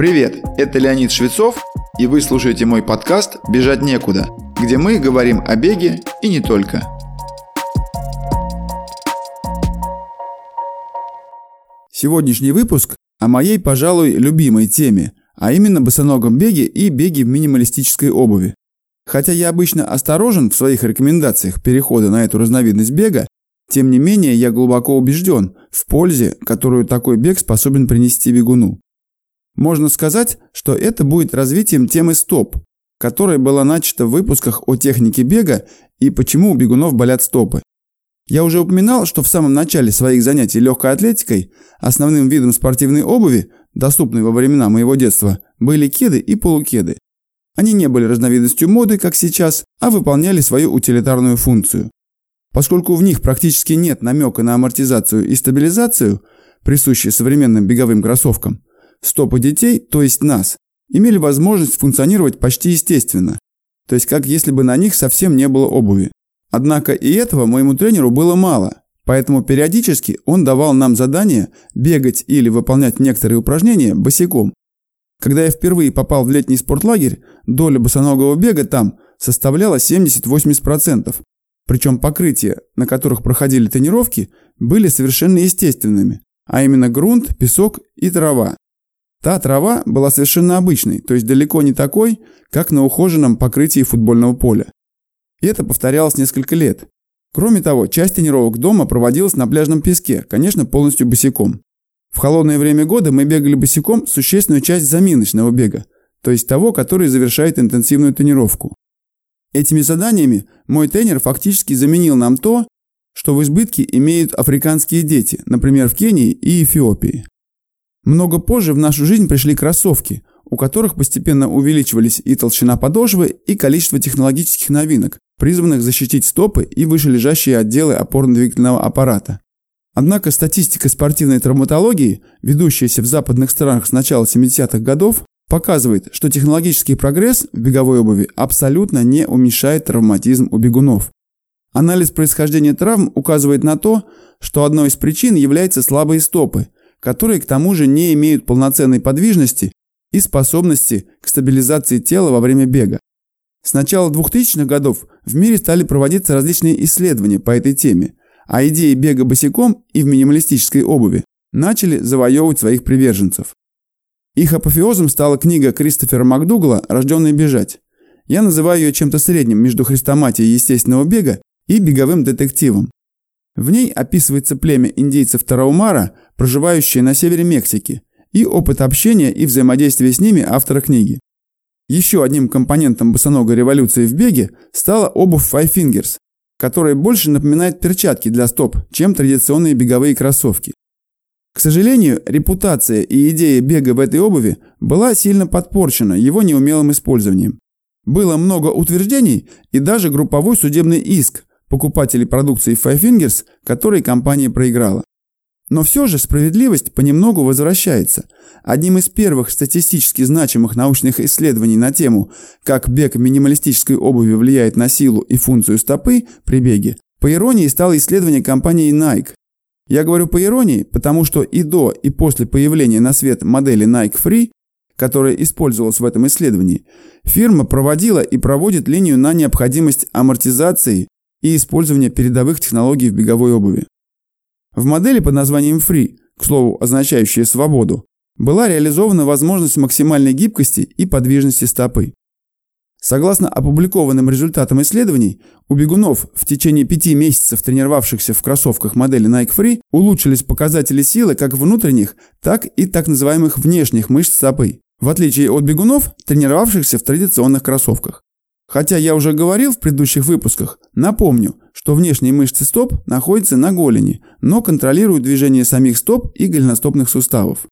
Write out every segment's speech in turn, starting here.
Привет, это Леонид Швецов, и вы слушаете мой подкаст «Бежать некуда», где мы говорим о беге и не только. Сегодняшний выпуск о моей, пожалуй, любимой теме, а именно босоногом беге и беге в минималистической обуви. Хотя я обычно осторожен в своих рекомендациях перехода на эту разновидность бега, тем не менее я глубоко убежден в пользе, которую такой бег способен принести бегуну. Можно сказать, что это будет развитием темы стоп, которая была начата в выпусках о технике бега и почему у бегунов болят стопы. Я уже упоминал, что в самом начале своих занятий легкой атлетикой основным видом спортивной обуви, доступной во времена моего детства, были кеды и полукеды. Они не были разновидностью моды, как сейчас, а выполняли свою утилитарную функцию. Поскольку в них практически нет намека на амортизацию и стабилизацию, присущие современным беговым кроссовкам, стопы детей, то есть нас, имели возможность функционировать почти естественно, то есть как если бы на них совсем не было обуви. Однако и этого моему тренеру было мало, поэтому периодически он давал нам задание бегать или выполнять некоторые упражнения босиком. Когда я впервые попал в летний спортлагерь, доля босоногого бега там составляла 70-80%. Причем покрытия, на которых проходили тренировки, были совершенно естественными, а именно грунт, песок и трава. Та трава была совершенно обычной, то есть далеко не такой, как на ухоженном покрытии футбольного поля. И это повторялось несколько лет. Кроме того, часть тренировок дома проводилась на пляжном песке, конечно, полностью босиком. В холодное время года мы бегали босиком существенную часть заминочного бега, то есть того, который завершает интенсивную тренировку. Этими заданиями мой тренер фактически заменил нам то, что в избытке имеют африканские дети, например, в Кении и Эфиопии. Много позже в нашу жизнь пришли кроссовки, у которых постепенно увеличивались и толщина подошвы, и количество технологических новинок, призванных защитить стопы и вышележащие отделы опорно-двигательного аппарата. Однако статистика спортивной травматологии, ведущаяся в западных странах с начала 70-х годов, показывает, что технологический прогресс в беговой обуви абсолютно не уменьшает травматизм у бегунов. Анализ происхождения травм указывает на то, что одной из причин являются слабые стопы, которые к тому же не имеют полноценной подвижности и способности к стабилизации тела во время бега. С начала 2000-х годов в мире стали проводиться различные исследования по этой теме, а идеи бега босиком и в минималистической обуви начали завоевывать своих приверженцев. Их апофеозом стала книга Кристофера МакДугала «Рожденный бежать». Я называю ее чем-то средним между хрестоматией естественного бега и беговым детективом. В ней описывается племя индейцев Тараумара, проживающее на севере Мексики, и опыт общения и взаимодействия с ними автора книги. Еще одним компонентом босоногой революции в беге стала обувь Five Fingers, которая больше напоминает перчатки для стоп, чем традиционные беговые кроссовки. К сожалению, репутация и идея бега в этой обуви была сильно подпорчена его неумелым использованием. Было много утверждений и даже групповой судебный иск покупателей продукции Five Fingers, который компания проиграла. Но все же справедливость понемногу возвращается. Одним из первых статистически значимых научных исследований на тему, как бег минималистической обуви влияет на силу и функцию стопы при беге, по иронии стало исследование компании Nike. Я говорю по иронии, потому что и до, и после появления на свет модели Nike Free, которая использовалась в этом исследовании, фирма проводила и проводит линию на необходимость амортизации и использования передовых технологий в беговой обуви. В модели под названием Free, к слову, означающая свободу, была реализована возможность максимальной гибкости и подвижности стопы. Согласно опубликованным результатам исследований, у бегунов в течение пяти месяцев тренировавшихся в кроссовках модели Nike Free улучшились показатели силы как внутренних, так и так называемых внешних мышц стопы, в отличие от бегунов, тренировавшихся в традиционных кроссовках. Хотя я уже говорил в предыдущих выпусках, напомню, что внешние мышцы стоп находятся на голени, но контролируют движение самих стоп и голеностопных суставов.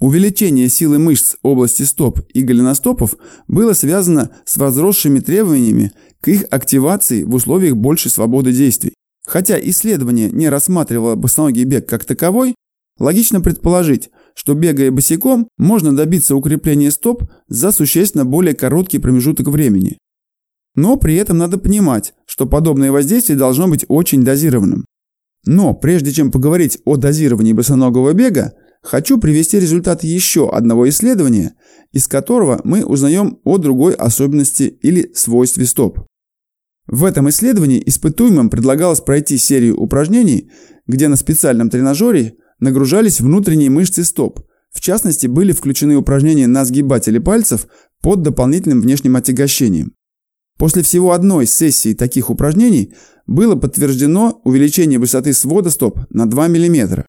Увеличение силы мышц области стоп и голеностопов было связано с возросшими требованиями к их активации в условиях большей свободы действий. Хотя исследование не рассматривало босоногий бег как таковой, логично предположить, что бегая босиком можно добиться укрепления стоп за существенно более короткий промежуток времени. Но при этом надо понимать, что подобное воздействие должно быть очень дозированным. Но прежде чем поговорить о дозировании босоногого бега, хочу привести результаты еще одного исследования, из которого мы узнаем о другой особенности или свойстве стоп. В этом исследовании испытуемым предлагалось пройти серию упражнений, где на специальном тренажере нагружались внутренние мышцы стоп. В частности, были включены упражнения на сгибатели пальцев под дополнительным внешним отягощением. После всего одной сессии таких упражнений было подтверждено увеличение высоты свода стоп на 2 мм.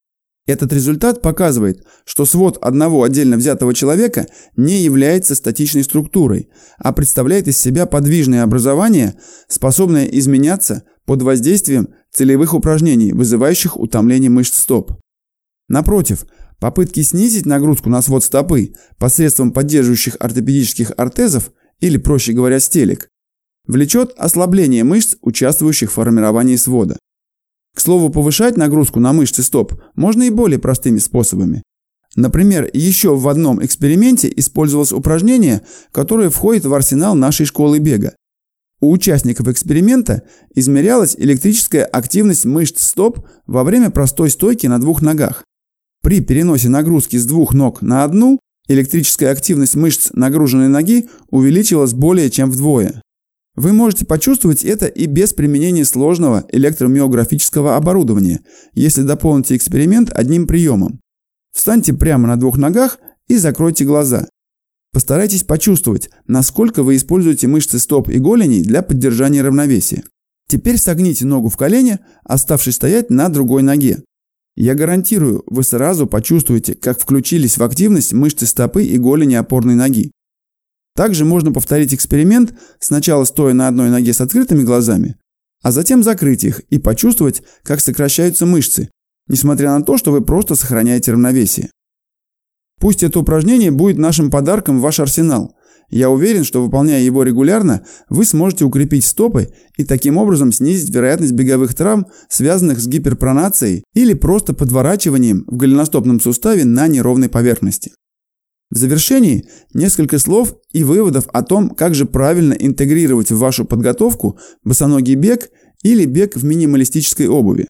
Этот результат показывает, что свод одного отдельно взятого человека не является статичной структурой, а представляет из себя подвижное образование, способное изменяться под воздействием целевых упражнений, вызывающих утомление мышц стоп. Напротив, попытки снизить нагрузку на свод стопы посредством поддерживающих ортопедических ортезов, или, проще говоря, стелек, влечет ослабление мышц, участвующих в формировании свода. К слову, повышать нагрузку на мышцы стоп можно и более простыми способами. Например, еще в одном эксперименте использовалось упражнение, которое входит в арсенал нашей школы бега. У участников эксперимента измерялась электрическая активность мышц стоп во время простой стойки на двух ногах. При переносе нагрузки с двух ног на одну электрическая активность мышц нагруженной ноги увеличилась более чем вдвое. Вы можете почувствовать это и без применения сложного электромиографического оборудования, если дополните эксперимент одним приемом. Встаньте прямо на двух ногах и закройте глаза. Постарайтесь почувствовать, насколько вы используете мышцы стоп и голеней для поддержания равновесия. Теперь согните ногу в колене, оставшись стоять на другой ноге. Я гарантирую, вы сразу почувствуете, как включились в активность мышцы стопы и голени опорной ноги. Также можно повторить эксперимент, сначала стоя на одной ноге с открытыми глазами, а затем закрыть их и почувствовать, как сокращаются мышцы, несмотря на то, что вы просто сохраняете равновесие. Пусть это упражнение будет нашим подарком в ваш арсенал. Я уверен, что выполняя его регулярно, вы сможете укрепить стопы и таким образом снизить вероятность беговых травм, связанных с гиперпронацией или просто подворачиванием в голеностопном суставе на неровной поверхности. В завершении несколько слов и выводов о том, как же правильно интегрировать в вашу подготовку босоногий бег или бег в минималистической обуви.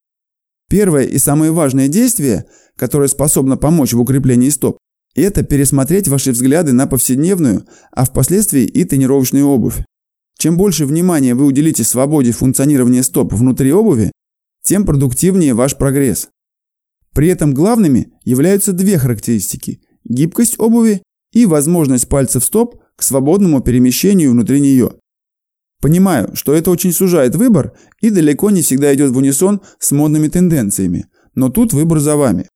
Первое и самое важное действие, которое способно помочь в укреплении стоп, это пересмотреть ваши взгляды на повседневную, а впоследствии и тренировочную обувь. Чем больше внимания вы уделите свободе функционирования стоп внутри обуви, тем продуктивнее ваш прогресс. При этом главными являются две характеристики – гибкость обуви и возможность пальцев стоп к свободному перемещению внутри нее. Понимаю, что это очень сужает выбор и далеко не всегда идет в унисон с модными тенденциями, но тут выбор за вами.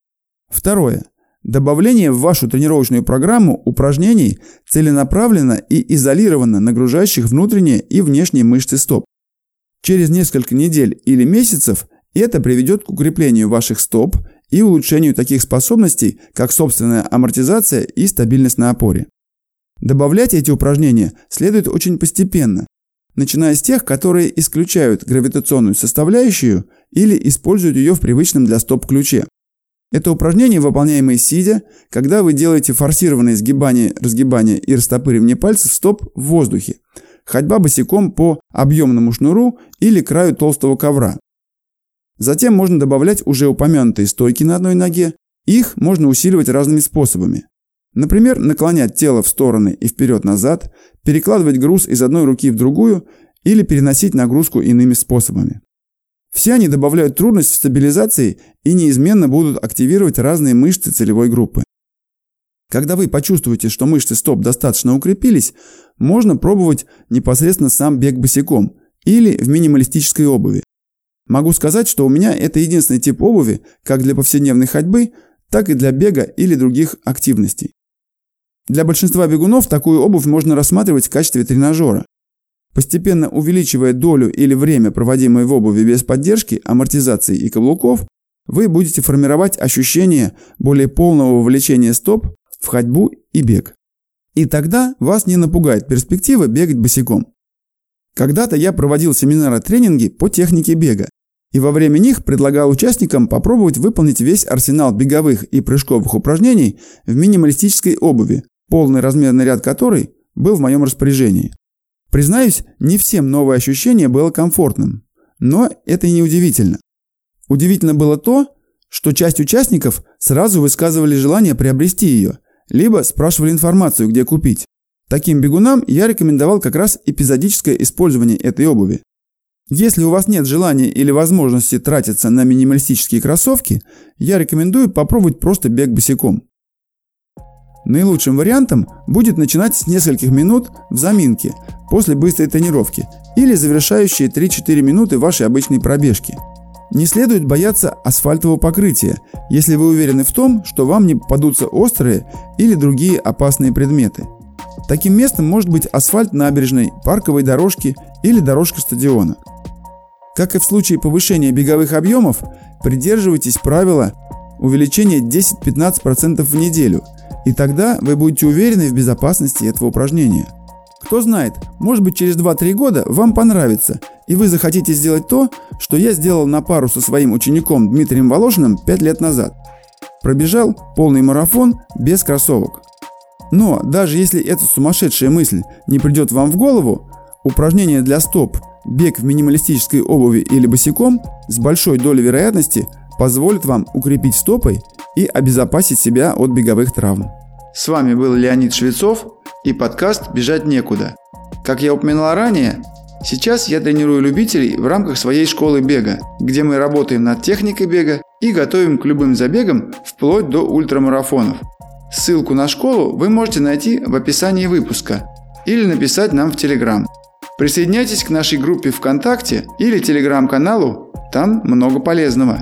Второе. Добавление в вашу тренировочную программу упражнений целенаправленно и изолированно нагружающих внутренние и внешние мышцы стоп. Через несколько недель или месяцев это приведет к укреплению ваших стоп и улучшению таких способностей, как собственная амортизация и стабильность на опоре. Добавлять эти упражнения следует очень постепенно, начиная с тех, которые исключают гравитационную составляющую или используют ее в привычном для стоп ключе. Это упражнение, выполняемое сидя, когда вы делаете форсированные сгибания, разгибания и растопыривание пальцев стоп в воздухе. Ходьба босиком по объемному шнуру или краю толстого ковра. Затем можно добавлять уже упомянутые стойки на одной ноге. Их можно усиливать разными способами. Например, наклонять тело в стороны и вперед-назад, перекладывать груз из одной руки в другую или переносить нагрузку иными способами. Все они добавляют трудность в стабилизации и неизменно будут активировать разные мышцы целевой группы. Когда вы почувствуете, что мышцы стоп достаточно укрепились, можно пробовать непосредственно сам бег босиком или в минималистической обуви. Могу сказать, что у меня это единственный тип обуви как для повседневной ходьбы, так и для бега или других активностей. Для большинства бегунов такую обувь можно рассматривать в качестве тренажера. Постепенно увеличивая долю или время, проводимое в обуви без поддержки, амортизации и каблуков, вы будете формировать ощущение более полного вовлечения стоп в ходьбу и бег. И тогда вас не напугает перспектива бегать босиком. Когда-то я проводил семинары-тренинги по технике бега, и во время них предлагал участникам попробовать выполнить весь арсенал беговых и прыжковых упражнений в минималистической обуви, полный размерный ряд которой был в моем распоряжении. Признаюсь, не всем новое ощущение было комфортным, но это и не удивительно. Удивительно было то, что часть участников сразу высказывали желание приобрести ее. либо спрашивали информацию, где купить. Таким бегунам я рекомендовал как раз эпизодическое использование этой обуви. Если у вас нет желания или возможности тратиться на минималистические кроссовки, я рекомендую попробовать просто бег босиком. Наилучшим вариантом будет начинать с нескольких минут в заминке после быстрой тренировки или завершающие 3-4 минуты вашей обычной пробежки. Не следует бояться асфальтового покрытия, если вы уверены в том, что вам не попадутся острые или другие опасные предметы. Таким местом может быть асфальт набережной, парковой дорожки или дорожка стадиона. Как и в случае повышения беговых объемов, придерживайтесь правила увеличения 10-15% в неделю – и тогда вы будете уверены в безопасности этого упражнения. Кто знает, может быть через 2-3 года вам понравится, и вы захотите сделать то, что я сделал на пару со своим учеником Дмитрием Волошиным 5 лет назад. Пробежал полный марафон без кроссовок. Но даже если эта сумасшедшая мысль не придет вам в голову, упражнение для стоп, бег в минималистической обуви или босиком с большой долей вероятности позволит вам укрепить стопой и обезопасить себя от беговых травм. С вами был Леонид Швецов и подкаст «Бежать некуда». Как я упоминал ранее, сейчас я тренирую любителей в рамках своей школы бега, где мы работаем над техникой бега и готовим к любым забегам вплоть до ультрамарафонов. Ссылку на школу вы можете найти в описании выпуска или написать нам в Телеграм. Присоединяйтесь к нашей группе ВКонтакте или Телеграм-каналу, там много полезного.